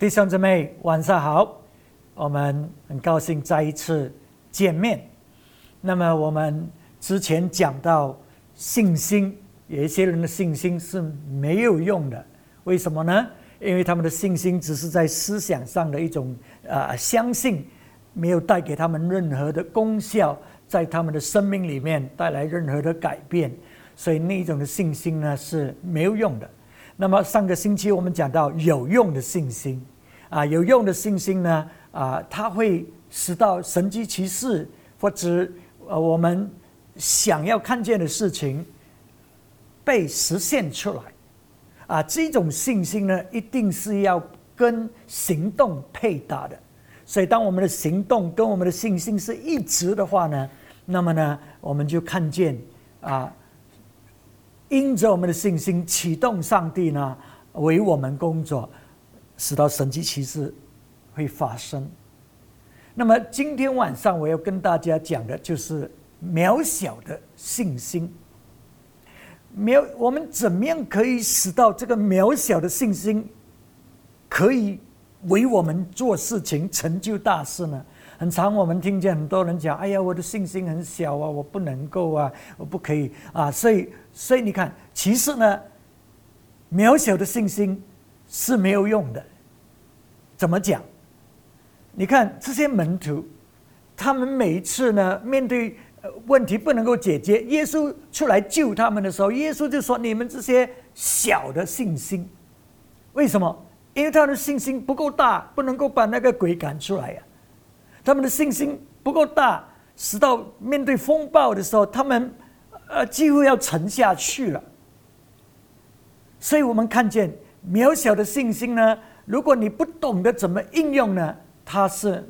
弟兄姊妹，晚上好！我们很高兴再一次见面。那么，我们之前讲到信心，有一些人的信心是没有用的，为什么呢？因为他们的信心只是在思想上的一种啊相信，没有带给他们任何的功效，在他们的生命里面带来任何的改变，所以那一种的信心呢是没有用的。那么上个星期我们讲到有用的信心，啊，有用的信心呢，啊，它会使到神机骑士或者呃我们想要看见的事情被实现出来，啊，这种信心呢，一定是要跟行动配搭的。所以，当我们的行动跟我们的信心是一致的话呢，那么呢，我们就看见啊。因着我们的信心，启动上帝呢为我们工作，使到神迹奇事会发生。那么今天晚上我要跟大家讲的就是渺小的信心。渺，我们怎么样可以使到这个渺小的信心可以为我们做事情、成就大事呢？很常我们听见很多人讲：“哎呀，我的信心很小啊，我不能够啊，我不可以啊。”所以，所以你看，其实呢，渺小的信心是没有用的。怎么讲？你看这些门徒，他们每一次呢面对问题不能够解决，耶稣出来救他们的时候，耶稣就说：“你们这些小的信心，为什么？因为他的信心不够大，不能够把那个鬼赶出来呀。”他们的信心不够大，使到面对风暴的时候，他们呃几乎要沉下去了。所以我们看见渺小的信心呢，如果你不懂得怎么应用呢，它是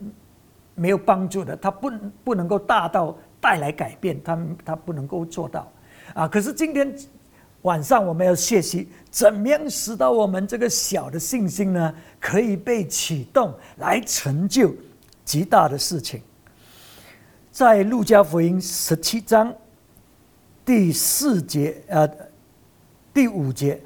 没有帮助的，它不不能够大到带来改变，它它不能够做到啊。可是今天晚上我们要学习，怎么样使到我们这个小的信心呢，可以被启动来成就。极大的事情，在路加福音十七章第四节，呃，第五节，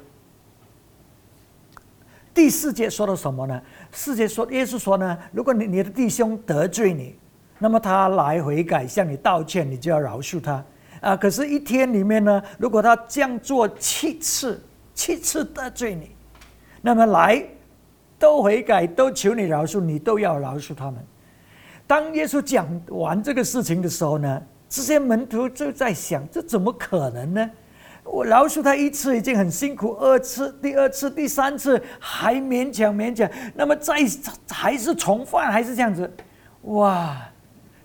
第四节说了什么呢？四节说，耶稣说呢，如果你你的弟兄得罪你，那么他来悔改向你道歉，你就要饶恕他啊。可是，一天里面呢，如果他这样做七次，七次得罪你，那么来都悔改，都求你饶恕，你都要饶恕他们。当耶稣讲完这个事情的时候呢，这些门徒就在想：这怎么可能呢？我饶恕他一次已经很辛苦，二次、第二次、第三次还勉强勉强，那么再还是重犯，还是这样子，哇！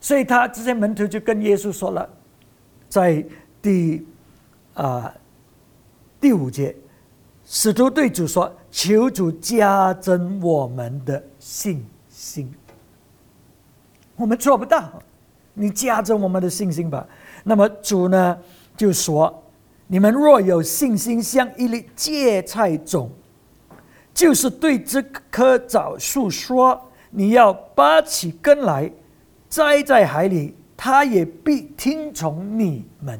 所以他这些门徒就跟耶稣说了，在第啊第五节，使徒对主说：“求主加增我们的信心。”我们做不到，你加增我们的信心吧。那么主呢就说：“你们若有信心，像一粒芥菜种，就是对这棵枣树说：‘你要拔起根来，栽在海里，它也必听从你们。’”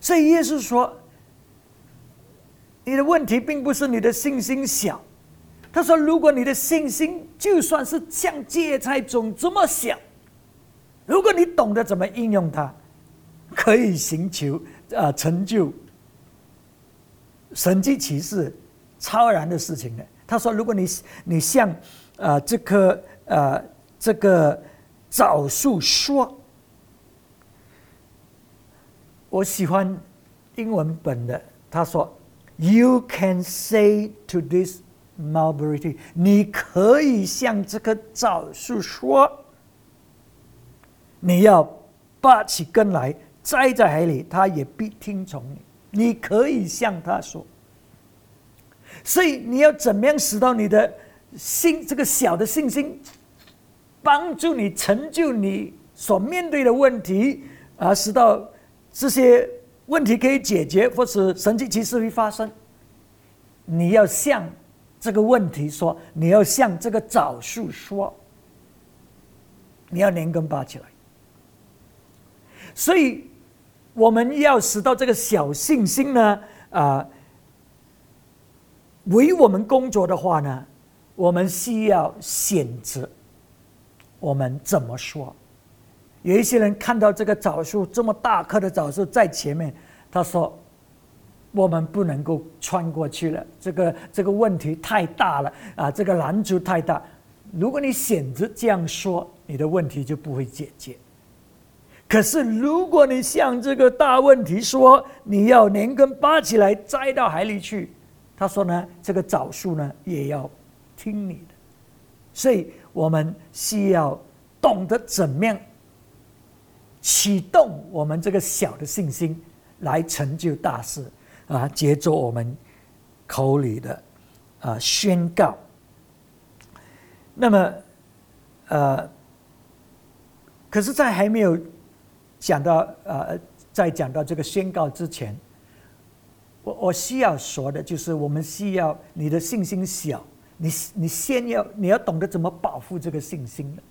所以耶稣说：“你的问题并不是你的信心小。”他说：“如果你的信心就算是像芥菜种这么小，如果你懂得怎么应用它，可以寻求啊成就神迹奇事、超然的事情的。”他说：“如果你你像啊这棵啊这个枣树说，我喜欢英文本的。他说：‘You can say to this’。” Mulberry tree，你可以向这棵枣树说：“你要拔起根来，栽在海里，它也必听从你。”你可以向他说。所以你要怎么样使到你的心这个小的信心，帮助你成就你所面对的问题，而使到这些问题可以解决，或是神迹奇事会发生？你要向。这个问题说，你要向这个枣树说，你要连根拔起来。所以我们要使到这个小信心呢，啊，为我们工作的话呢，我们需要选择，我们怎么说？有一些人看到这个枣树这么大棵的枣树在前面，他说：“我们不能够穿过去了，这个这个问题太大了啊，这个拦阻太大。”如果你选择这样说，你的问题就不会解决。可是如果你像这个大问题说，你要连根拔起来栽到海里去，他说呢，这个枣树呢也要听你的。所以我们需要懂得怎么样。启动我们这个小的信心，来成就大事啊！接着我们口里的啊宣告。那么，呃，可是，在还没有讲到呃，在讲到这个宣告之前，我我需要说的就是，我们需要你的信心小，你你先要你要懂得怎么保护这个信心的，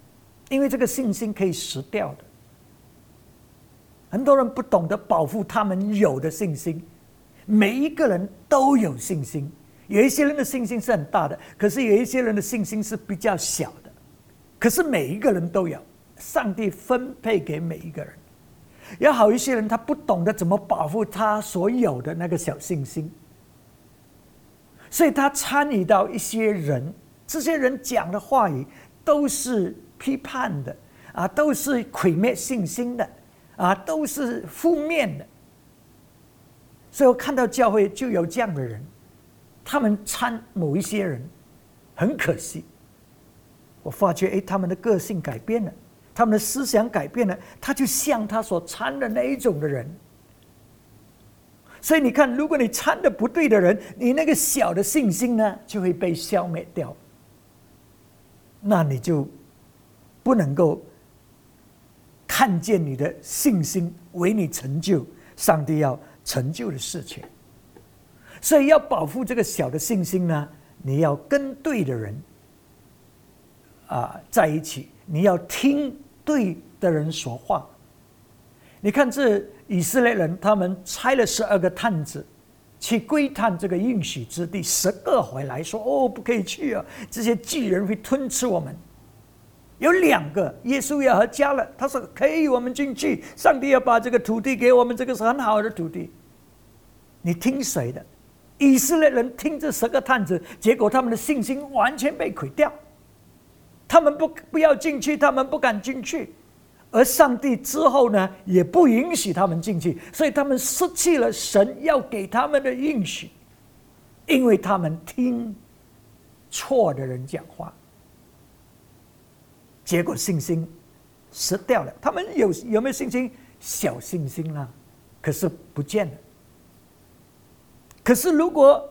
因为这个信心可以失掉的。很多人不懂得保护他们有的信心，每一个人都有信心，有一些人的信心是很大的，可是有一些人的信心是比较小的，可是每一个人都有，上帝分配给每一个人。有好一些人，他不懂得怎么保护他所有的那个小信心，所以他参与到一些人，这些人讲的话语都是批判的啊，都是毁灭信心的。啊，都是负面的，所以我看到教会就有这样的人，他们参某一些人，很可惜，我发觉哎，他们的个性改变了，他们的思想改变了，他就像他所参的那一种的人。所以你看，如果你参的不对的人，你那个小的信心呢，就会被消灭掉，那你就不能够。看见你的信心为你成就上帝要成就的事情，所以要保护这个小的信心呢，你要跟对的人啊在一起，你要听对的人说话。你看这以色列人，他们拆了十二个探子去窥探这个应许之地，十个回来说：“哦，不可以去啊，这些巨人会吞吃我们。”有两个，耶稣要和加勒，他说可以，我们进去。上帝要把这个土地给我们，这个是很好的土地。你听谁的？以色列人听这十个探子，结果他们的信心完全被毁掉。他们不不要进去，他们不敢进去，而上帝之后呢，也不允许他们进去，所以他们失去了神要给他们的应许，因为他们听错的人讲话。结果信心失掉了，他们有有没有信心？小信心啊，可是不见了。可是如果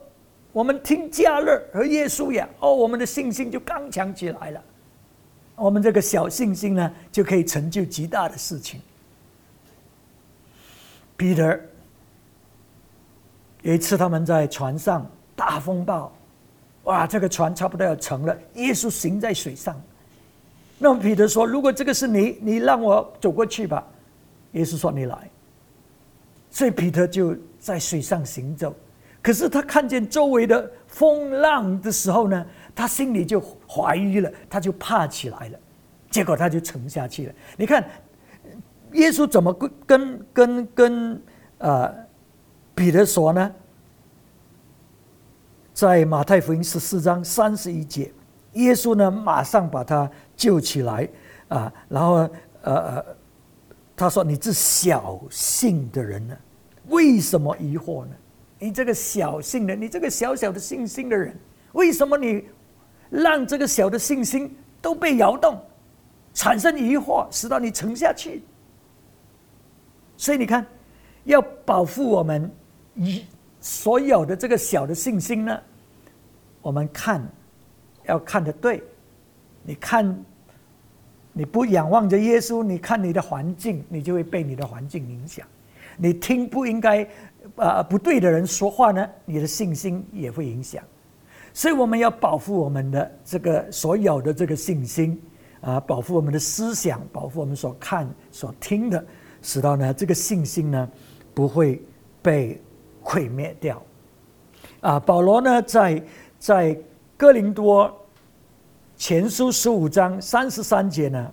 我们听加勒和耶稣呀，哦，我们的信心就刚强起来了。我们这个小信心呢，就可以成就极大的事情。彼得有一次他们在船上大风暴，哇，这个船差不多要沉了，耶稣行在水上。那么彼得说：“如果这个是你，你让我走过去吧。”耶稣说：“你来。”所以彼得就在水上行走。可是他看见周围的风浪的时候呢，他心里就怀疑了，他就怕起来了。结果他就沉下去了。你看，耶稣怎么跟跟跟跟呃彼得说呢？在马太福音十四章三十一节，耶稣呢马上把他。救起来啊！然后呃呃，他说：“你这小信的人呢，为什么疑惑呢？你这个小信的，你这个小小的信心的人，为什么你让这个小的信心都被摇动，产生疑惑，使到你沉下去？所以你看，要保护我们一所有的这个小的信心呢，我们看要看的对，你看。”你不仰望着耶稣，你看你的环境，你就会被你的环境影响。你听不应该，呃，不对的人说话呢，你的信心也会影响。所以我们要保护我们的这个所有的这个信心啊，保护我们的思想，保护我们所看所听的，使到呢这个信心呢不会被毁灭掉。啊，保罗呢在在哥林多前书十五章三十三节呢，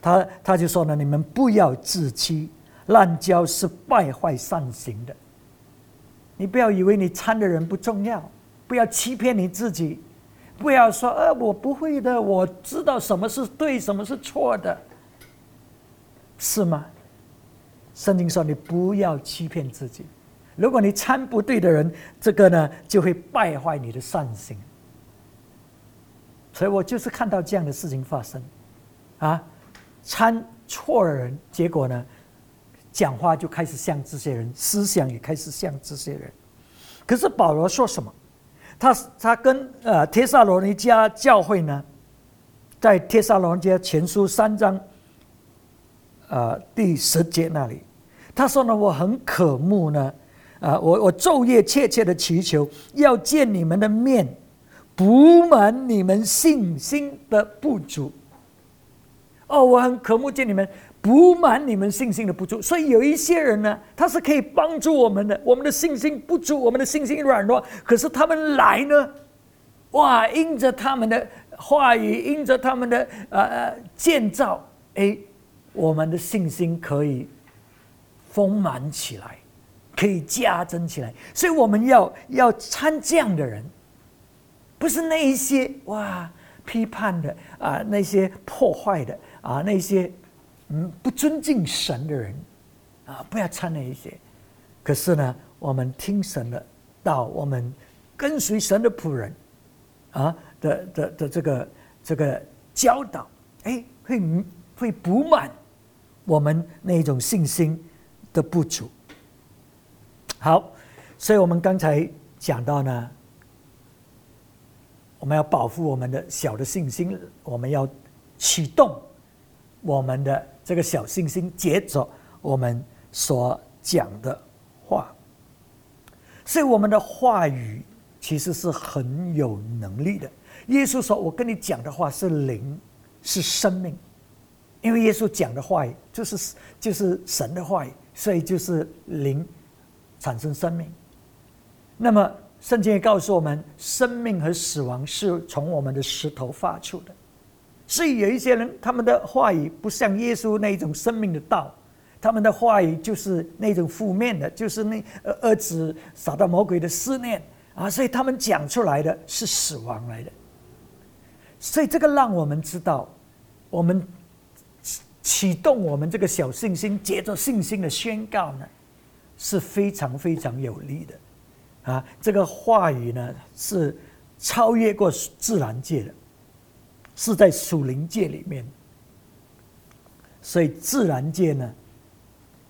他他就说呢：“你们不要自欺，滥交是败坏善行的。你不要以为你参的人不重要，不要欺骗你自己，不要说呃我不会的，我知道什么是对，什么是错的，是吗？圣经说你不要欺骗自己。”如果你参不对的人，这个呢就会败坏你的善行。所以我就是看到这样的事情发生，啊，参错人，结果呢，讲话就开始像这些人，思想也开始像这些人。可是保罗说什么？他他跟呃帖萨罗尼迦教会呢，在帖萨罗尼迦前书三章，呃第十节那里，他说呢，我很渴慕呢。啊，我我昼夜切切的祈求，要见你们的面，补满你们信心的不足。哦，我很渴慕见你们，补满你们信心的不足。所以有一些人呢，他是可以帮助我们的，我们的信心不足，我们的信心软弱。可是他们来呢，哇，因着他们的话语，因着他们的呃呃建造，哎，我们的信心可以丰满起来。可以加增起来，所以我们要要参这样的人，不是那一些哇批判的啊，那些破坏的啊，那些嗯不尊敬神的人啊，不要参那一些。可是呢，我们听神的道，我们跟随神的仆人啊的的的这个这个教导，哎，会会补满我们那一种信心的不足。好，所以我们刚才讲到呢，我们要保护我们的小的信心，我们要启动我们的这个小信心，接着我们所讲的话。所以我们的话语其实是很有能力的。耶稣说：“我跟你讲的话是灵，是生命。”因为耶稣讲的话语就是就是神的话语，所以就是灵。产生生命，那么圣经也告诉我们，生命和死亡是从我们的石头发出的。所以有一些人，他们的话语不像耶稣那种生命的道，他们的话语就是那种负面的，就是那儿子撒到魔鬼的思念啊，所以他们讲出来的是死亡来的。所以这个让我们知道，我们启动我们这个小信心，接着信心的宣告呢。是非常非常有利的，啊，这个话语呢是超越过自然界的，是在属灵界里面，所以自然界呢，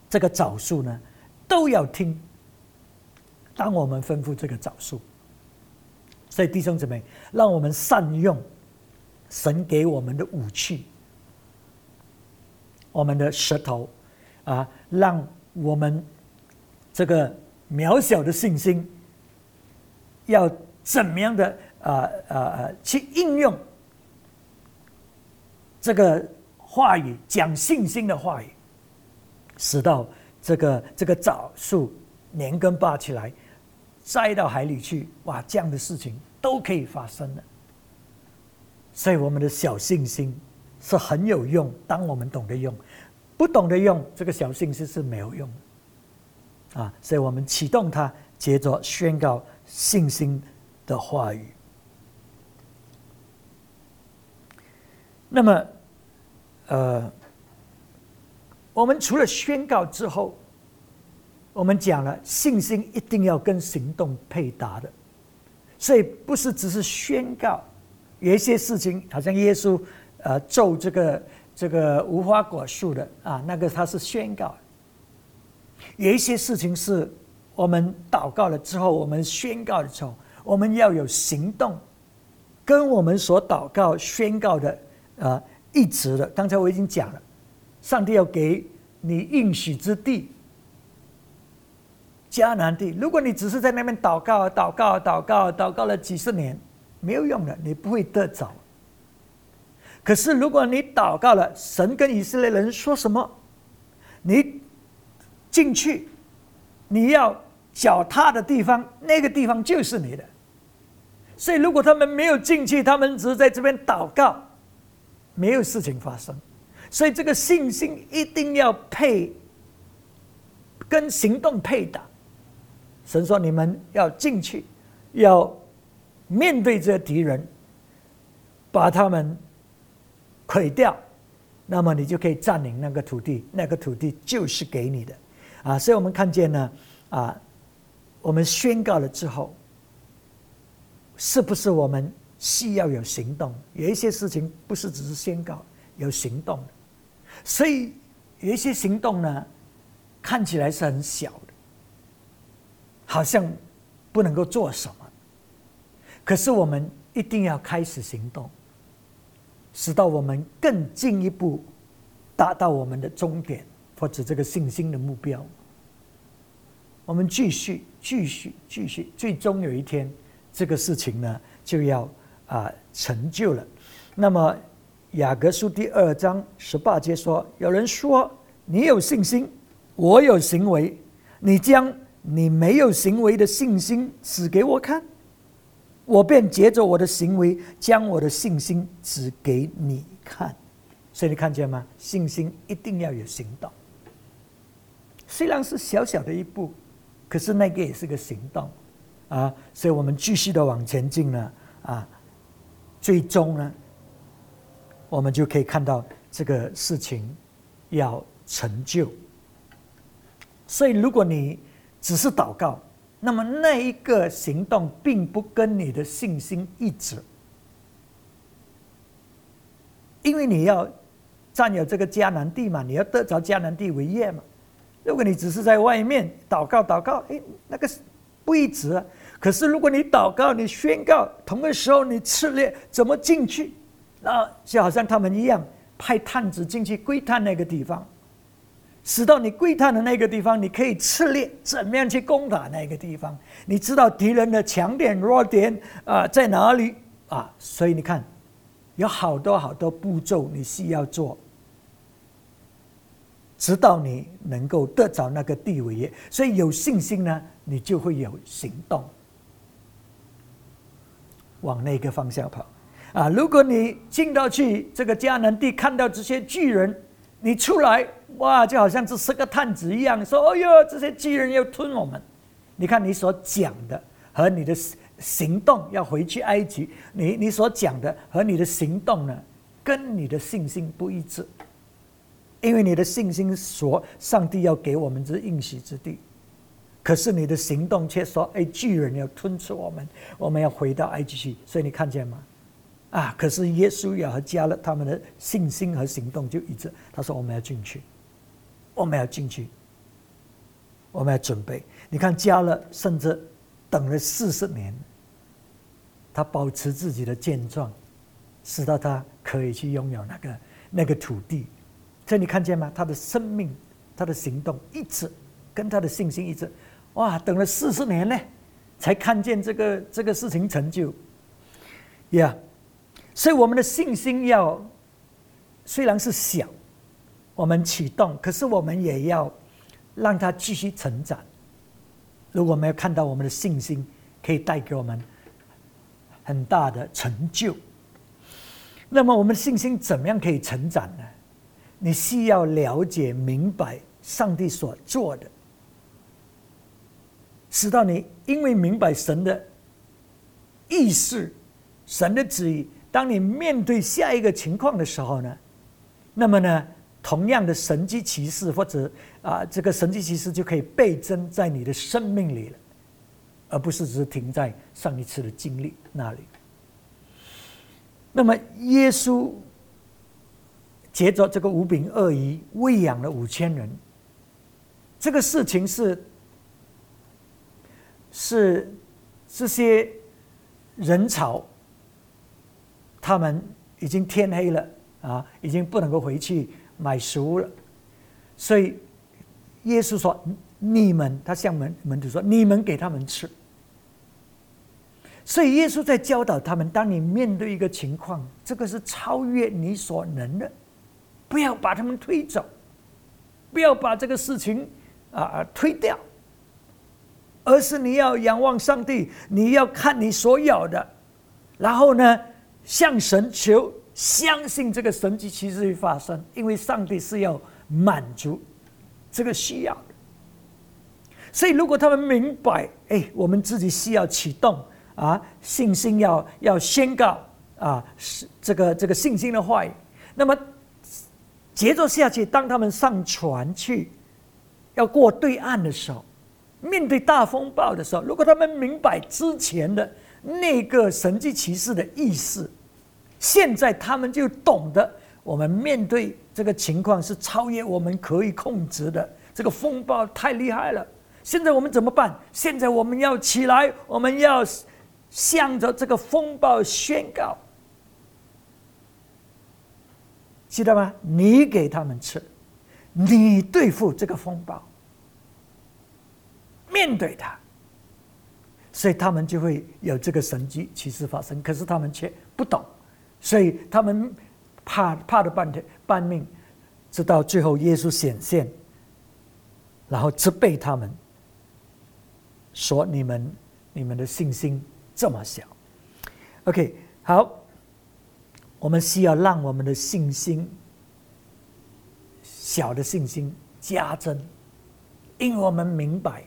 这个枣树呢都要听。当我们吩咐这个枣树，所以弟兄姊妹，让我们善用神给我们的武器，我们的舌头，啊，让我们。这个渺小的信心，要怎么样的啊啊啊去应用这个话语，讲信心的话语，使到这个这个枣树连根拔起来，栽到海里去，哇，这样的事情都可以发生的。所以我们的小信心是很有用，当我们懂得用，不懂得用，这个小信心是没有用的。啊，所以我们启动它，接着宣告信心的话语。那么，呃，我们除了宣告之后，我们讲了信心一定要跟行动配搭的，所以不是只是宣告，有一些事情，好像耶稣呃咒这个这个无花果树的啊，那个他是宣告。有一些事情是我们祷告了之后，我们宣告的时候，我们要有行动，跟我们所祷告宣告的啊一致的。刚才我已经讲了，上帝要给你应许之地，迦南地。如果你只是在那边祷告、祷告、祷告、祷告了几十年，没有用的，你不会得着。可是如果你祷告了，神跟以色列人说什么，你。进去，你要脚踏的地方，那个地方就是你的。所以如果他们没有进去，他们只是在这边祷告，没有事情发生。所以这个信心一定要配，跟行动配的。神说：“你们要进去，要面对这敌人，把他们毁掉，那么你就可以占领那个土地。那个土地就是给你的。”啊，所以我们看见呢，啊，我们宣告了之后，是不是我们需要有行动？有一些事情不是只是宣告，有行动。所以有一些行动呢，看起来是很小的，好像不能够做什么。可是我们一定要开始行动，使到我们更进一步达到我们的终点或者这个信心的目标。我们继续、继续、继续，最终有一天，这个事情呢就要啊成就了。那么。雅各书第二章十八节说：“有人说你有信心，我有行为，你将你没有行为的信心指给我看，我便借着我的行为将我的信心指给你看。”所以你看见吗？信心一定要有行动，虽然是小小的一步，可是那个也是个行动啊！所以我们继续的往前进呢啊，最终呢。我们就可以看到这个事情要成就。所以，如果你只是祷告，那么那一个行动并不跟你的信心一致，因为你要占有这个迦南地嘛，你要得着迦南地为业嘛。如果你只是在外面祷告祷告，哎，那个不一致啊。可是，如果你祷告，你宣告，同个时候你赤烈，怎么进去？啊，就好像他们一样，派探子进去窥探那个地方，使到你窥探的那个地方，你可以策略怎么样去攻打那个地方。你知道敌人的强点、弱点啊在哪里啊？所以你看，有好多好多步骤你需要做，直到你能够得着那个地位。所以有信心呢，你就会有行动，往那个方向跑。啊！如果你进到去这个迦南地，看到这些巨人，你出来哇，就好像这是个探子一样，说：“哎呦，这些巨人要吞我们！”你看你所讲的和你的行动要回去埃及，你你所讲的和你的行动呢，跟你的信心不一致，因为你的信心说上帝要给我们这应许之地，可是你的行动却说：“哎，巨人要吞吃我们，我们要回到埃及去。”所以你看见吗？啊！可是耶稣要和加勒他们的信心和行动就一致。他说：“我们要进去，我们要进去，我们要准备。”你看加勒甚至等了四十年，他保持自己的健壮，使到他可以去拥有那个那个土地。这你看见吗？他的生命，他的行动一直，跟他的信心一直。哇！等了四十年呢，才看见这个这个事情成就。呀！所以我们的信心要，虽然是小，我们启动，可是我们也要让它继续成长。如果没有看到我们的信心可以带给我们很大的成就，那么我们的信心怎么样可以成长呢？你需要了解明白上帝所做的，使到你因为明白神的意识、神的旨意。当你面对下一个情况的时候呢，那么呢，同样的神机骑士或者啊，这个神机骑士就可以倍增在你的生命里了，而不是只是停在上一次的经历那里。那么耶稣接着这个五饼二鱼喂养了五千人，这个事情是是这些人潮。他们已经天黑了啊，已经不能够回去买食物了，所以耶稣说：“你们，他向门门徒说，你们给他们吃。”所以耶稣在教导他们：当你面对一个情况，这个是超越你所能的，不要把他们推走，不要把这个事情啊推掉，而是你要仰望上帝，你要看你所有的。然后呢，向神求，相信这个神迹其实会发生，因为上帝是要满足这个需要的。所以，如果他们明白，哎，我们自己需要启动啊，信心要要宣告啊，是这个这个信心的话语，那么接着下去，当他们上船去要过对岸的时候，面对大风暴的时候，如果他们明白之前的那个神迹骑士的意思，现在他们就懂得，我们面对这个情况是超越我们可以控制的，这个风暴太厉害了。现在我们怎么办？现在我们要起来，我们要向着这个风暴宣告，记得吗？你给他们吃，你对付这个风暴，面对他，所以他们就会有这个神迹其实发生。可是他们却不懂，所以他们怕怕的半天半命，直到最后耶稣显现，然后责备他们。说你们，你们的信心这么小，OK，好，我们需要让我们的信心小的信心加增，因为我们明白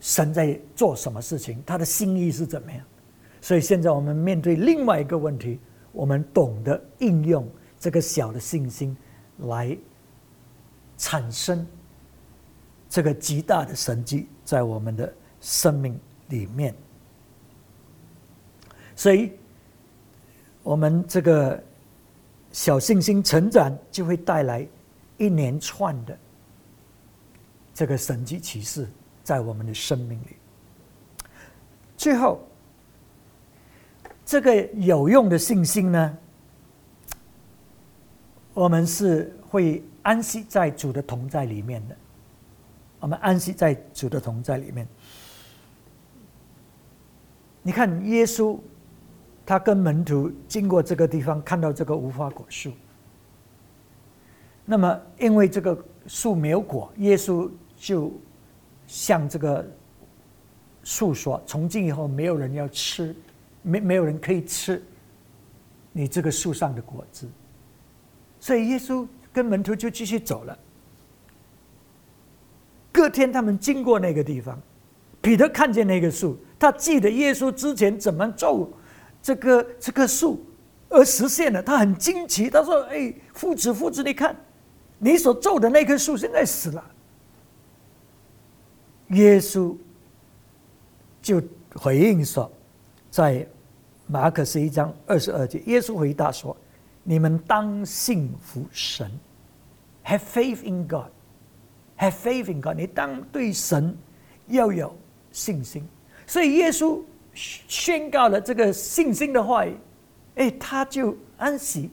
神在做什么事情，他的心意是怎么样，所以现在我们面对另外一个问题，我们懂得应用这个小的信心来产生。这个极大的神迹在我们的生命里面，所以，我们这个小信心成长就会带来一连串的这个神迹启示在我们的生命里。最后，这个有用的信心呢，我们是会安息在主的同在里面的。我们安息在主的同在里面。你看，耶稣他跟门徒经过这个地方，看到这个无花果树。那么，因为这个树没有果，耶稣就向这个树说：“从今以后，没有人要吃，没没有人可以吃你这个树上的果子。”所以，耶稣跟门徒就继续走了。隔天，他们经过那个地方，彼得看见那个树，他记得耶稣之前怎么咒这个这棵树，而实现了。他很惊奇，他说：“哎，父子，父子，你看，你所咒的那棵树现在死了。”耶稣就回应说：“在马可十一章二十二节，耶稣回答说：‘你们当信服神，Have faith in God。’ Have faith in God，你当对神要有信心。所以耶稣宣告了这个信心的话语，哎，他就安息，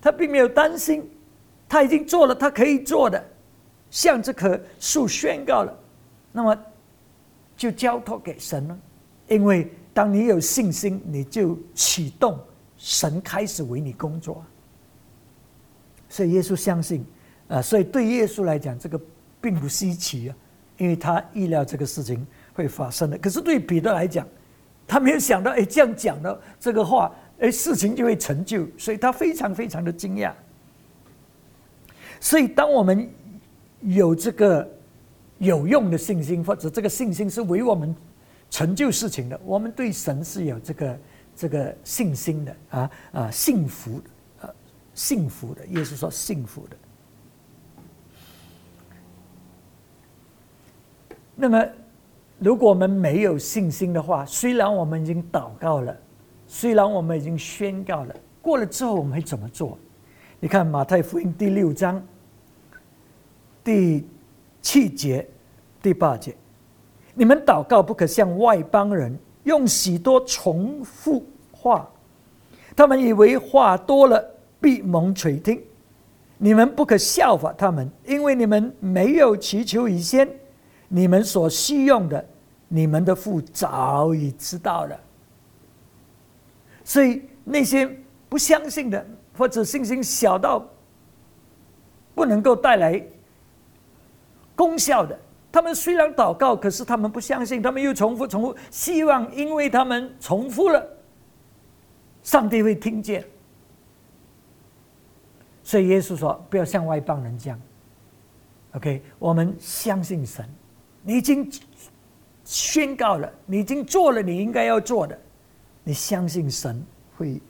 他并没有担心，他已经做了他可以做的，向这棵树宣告了，那么就交托给神了。因为当你有信心，你就启动神开始为你工作。所以耶稣相信。啊，所以对耶稣来讲，这个并不稀奇啊，因为他意料这个事情会发生的。可是对彼得来讲，他没有想到，哎，这样讲的这个话，哎，事情就会成就，所以他非常非常的惊讶。所以，当我们有这个有用的信心，或者这个信心是为我们成就事情的，我们对神是有这个这个信心的啊啊，幸福的啊，幸福的。耶稣说幸福的。那么，如果我们没有信心的话，虽然我们已经祷告了，虽然我们已经宣告了，过了之后我们会怎么做？你看马太福音第六章第七节、第八节，你们祷告不可像外邦人用许多重复话，他们以为话多了必蒙垂听。你们不可效法他们，因为你们没有祈求以先。你们所需用的，你们的父早已知道了。所以那些不相信的，或者信心小到不能够带来功效的，他们虽然祷告，可是他们不相信，他们又重复重复，希望因为他们重复了，上帝会听见。所以耶稣说：“不要像外邦人这样。” OK，我们相信神，你已经宣告了，你已经做了你应该要做的，你相信神会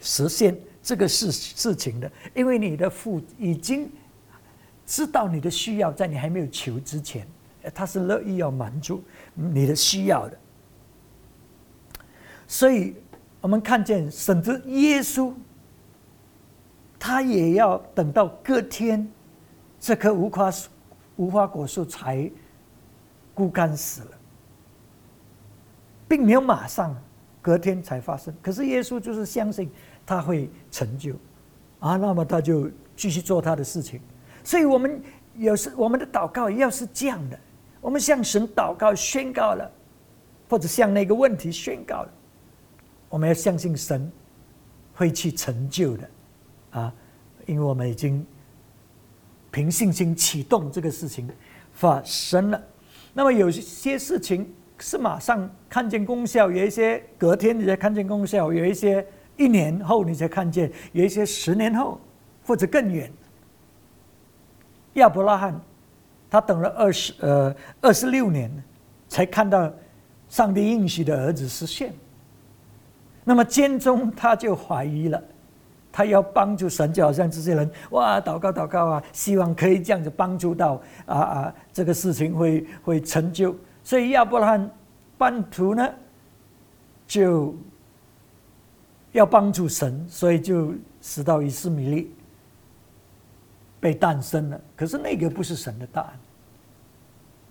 实现这个事事情的，因为你的父已经知道你的需要，在你还没有求之前。他是乐意要满足你的需要的，所以我们看见，甚至耶稣，他也要等到隔天，这棵无花树、无花果树才枯干死了，并没有马上隔天才发生。可是耶稣就是相信他会成就，啊，那么他就继续做他的事情。所以我们有时我们的祷告要是这样的。我们向神祷告宣告了，或者向那个问题宣告了，我们要相信神会去成就的，啊，因为我们已经凭信心启动这个事情发生了。那么有些事情是马上看见功效，有一些隔天你才看见功效，有一些一年后你才看见，有一些十年后或者更远。亚伯拉罕。他等了二十呃二十六年，才看到上帝应许的儿子实现。那么间中他就怀疑了，他要帮助神，就好像这些人哇祷告祷告啊，希望可以这样子帮助到啊啊这个事情会会成就。所以亚伯拉罕半途呢，就要帮助神，所以就使到以斯米利。被诞生了，可是那个不是神的答案，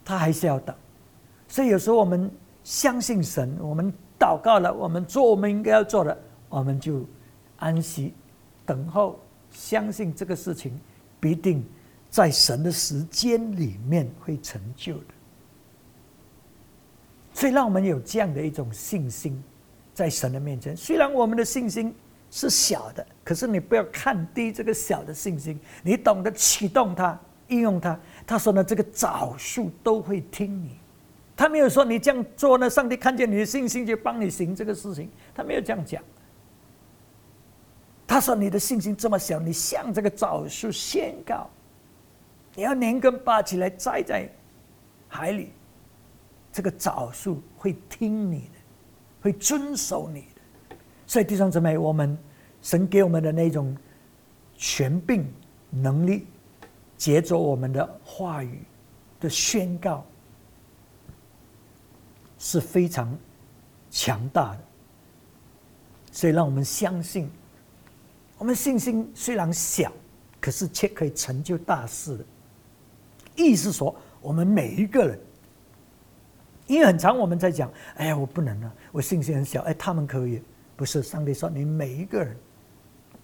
他还是要等。所以有时候我们相信神，我们祷告了，我们做我们应该要做的，我们就安息等候，相信这个事情必定在神的时间里面会成就的。所以让我们有这样的一种信心，在神的面前，虽然我们的信心。是小的，可是你不要看低这个小的信心，你懂得启动它、应用它。他说呢，这个枣树都会听你。他没有说你这样做呢，上帝看见你的信心就帮你行这个事情。他没有这样讲。他说你的信心这么小，你向这个枣树宣告，你要连根拔起来栽在海里，这个枣树会听你的，会遵守你的。所以弟兄姊妹，我们神给我们的那种权柄能力，接着我们的话语的宣告，是非常强大的。所以让我们相信，我们信心虽然小，可是却可以成就大事的。意思说，我们每一个人，因为很长我们在讲，哎呀，我不能啊，我信心很小，哎，他们可以。不是上帝说你每一个人，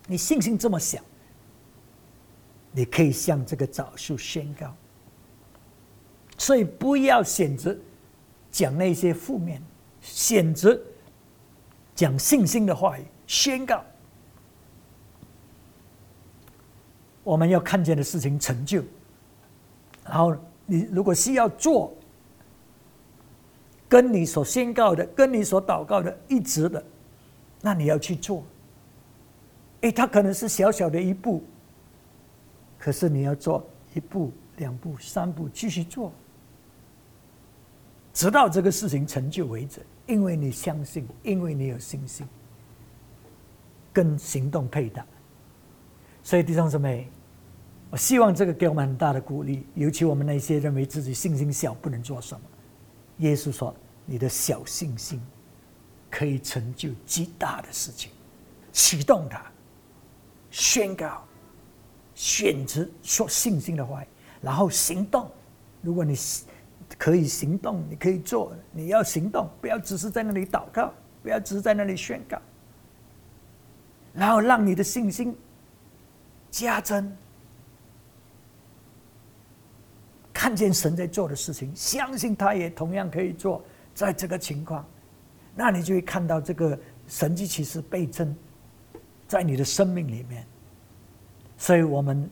你信心这么小，你可以向这个枣树宣告。所以不要选择讲那些负面，选择讲信心的话语，宣告我们要看见的事情成就。然后你如果需要做，跟你所宣告的，跟你所祷告的一致的。那你要去做，哎，它可能是小小的一步，可是你要做一步、两步、三步，继续做，直到这个事情成就为止。因为你相信，因为你有信心，跟行动配搭。所以弟兄姊妹，我希望这个给我们很大的鼓励，尤其我们那些认为自己信心小不能做什么。耶稣说：“你的小信心。”可以成就极大的事情，启动它，宣告，选择说信心的话，然后行动。如果你可以行动，你可以做，你要行动，不要只是在那里祷告，不要只是在那里宣告，然后让你的信心加增，看见神在做的事情，相信他也同样可以做，在这个情况。那你就会看到这个神迹其实倍增，在你的生命里面。所以我们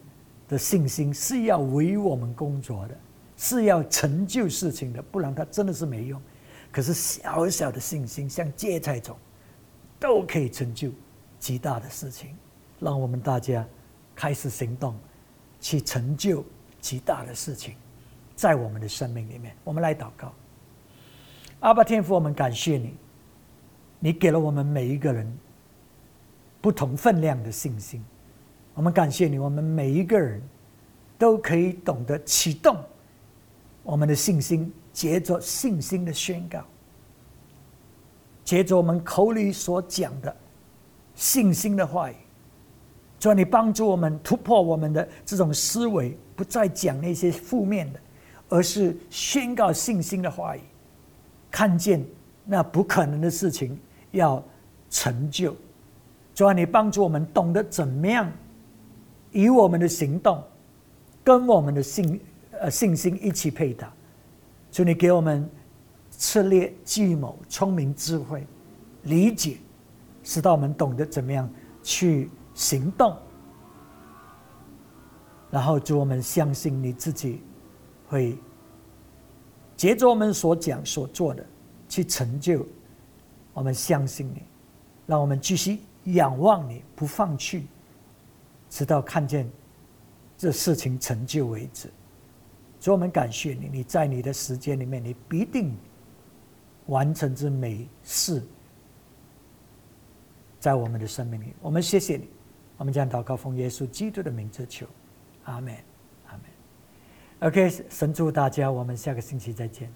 的信心是要为我们工作的，是要成就事情的，不然它真的是没用。可是小小的信心，像芥菜种，都可以成就极大的事情。让我们大家开始行动，去成就极大的事情，在我们的生命里面。我们来祷告，阿爸天父，我们感谢你，你给了我们每一个人不同分量的信心。我们感谢你，我们每一个人都可以懂得启动我们的信心，接着信心的宣告，接着我们口里所讲的信心的话语。主，你帮助我们突破我们的这种思维，不再讲那些负面的，而是宣告信心的话语，看见那不可能的事情要成就。主啊，你帮助我们懂得怎么样。以我们的行动，跟我们的信呃信心一起配搭，主你给我们策略、计谋、聪明、智慧、理解，使到我们懂得怎么样去行动。然后，祝我们相信你自己会接着我们所讲所做的去成就。我们相信你，让我们继续仰望你，不放弃。直到看见这事情成就为止，所以我们感谢你。你在你的时间里面，你必定完成这美事，在我们的生命里。我们谢谢你，我们将祷告奉耶稣基督的名字求，阿门。OK，神祝大家，我们下个星期再见。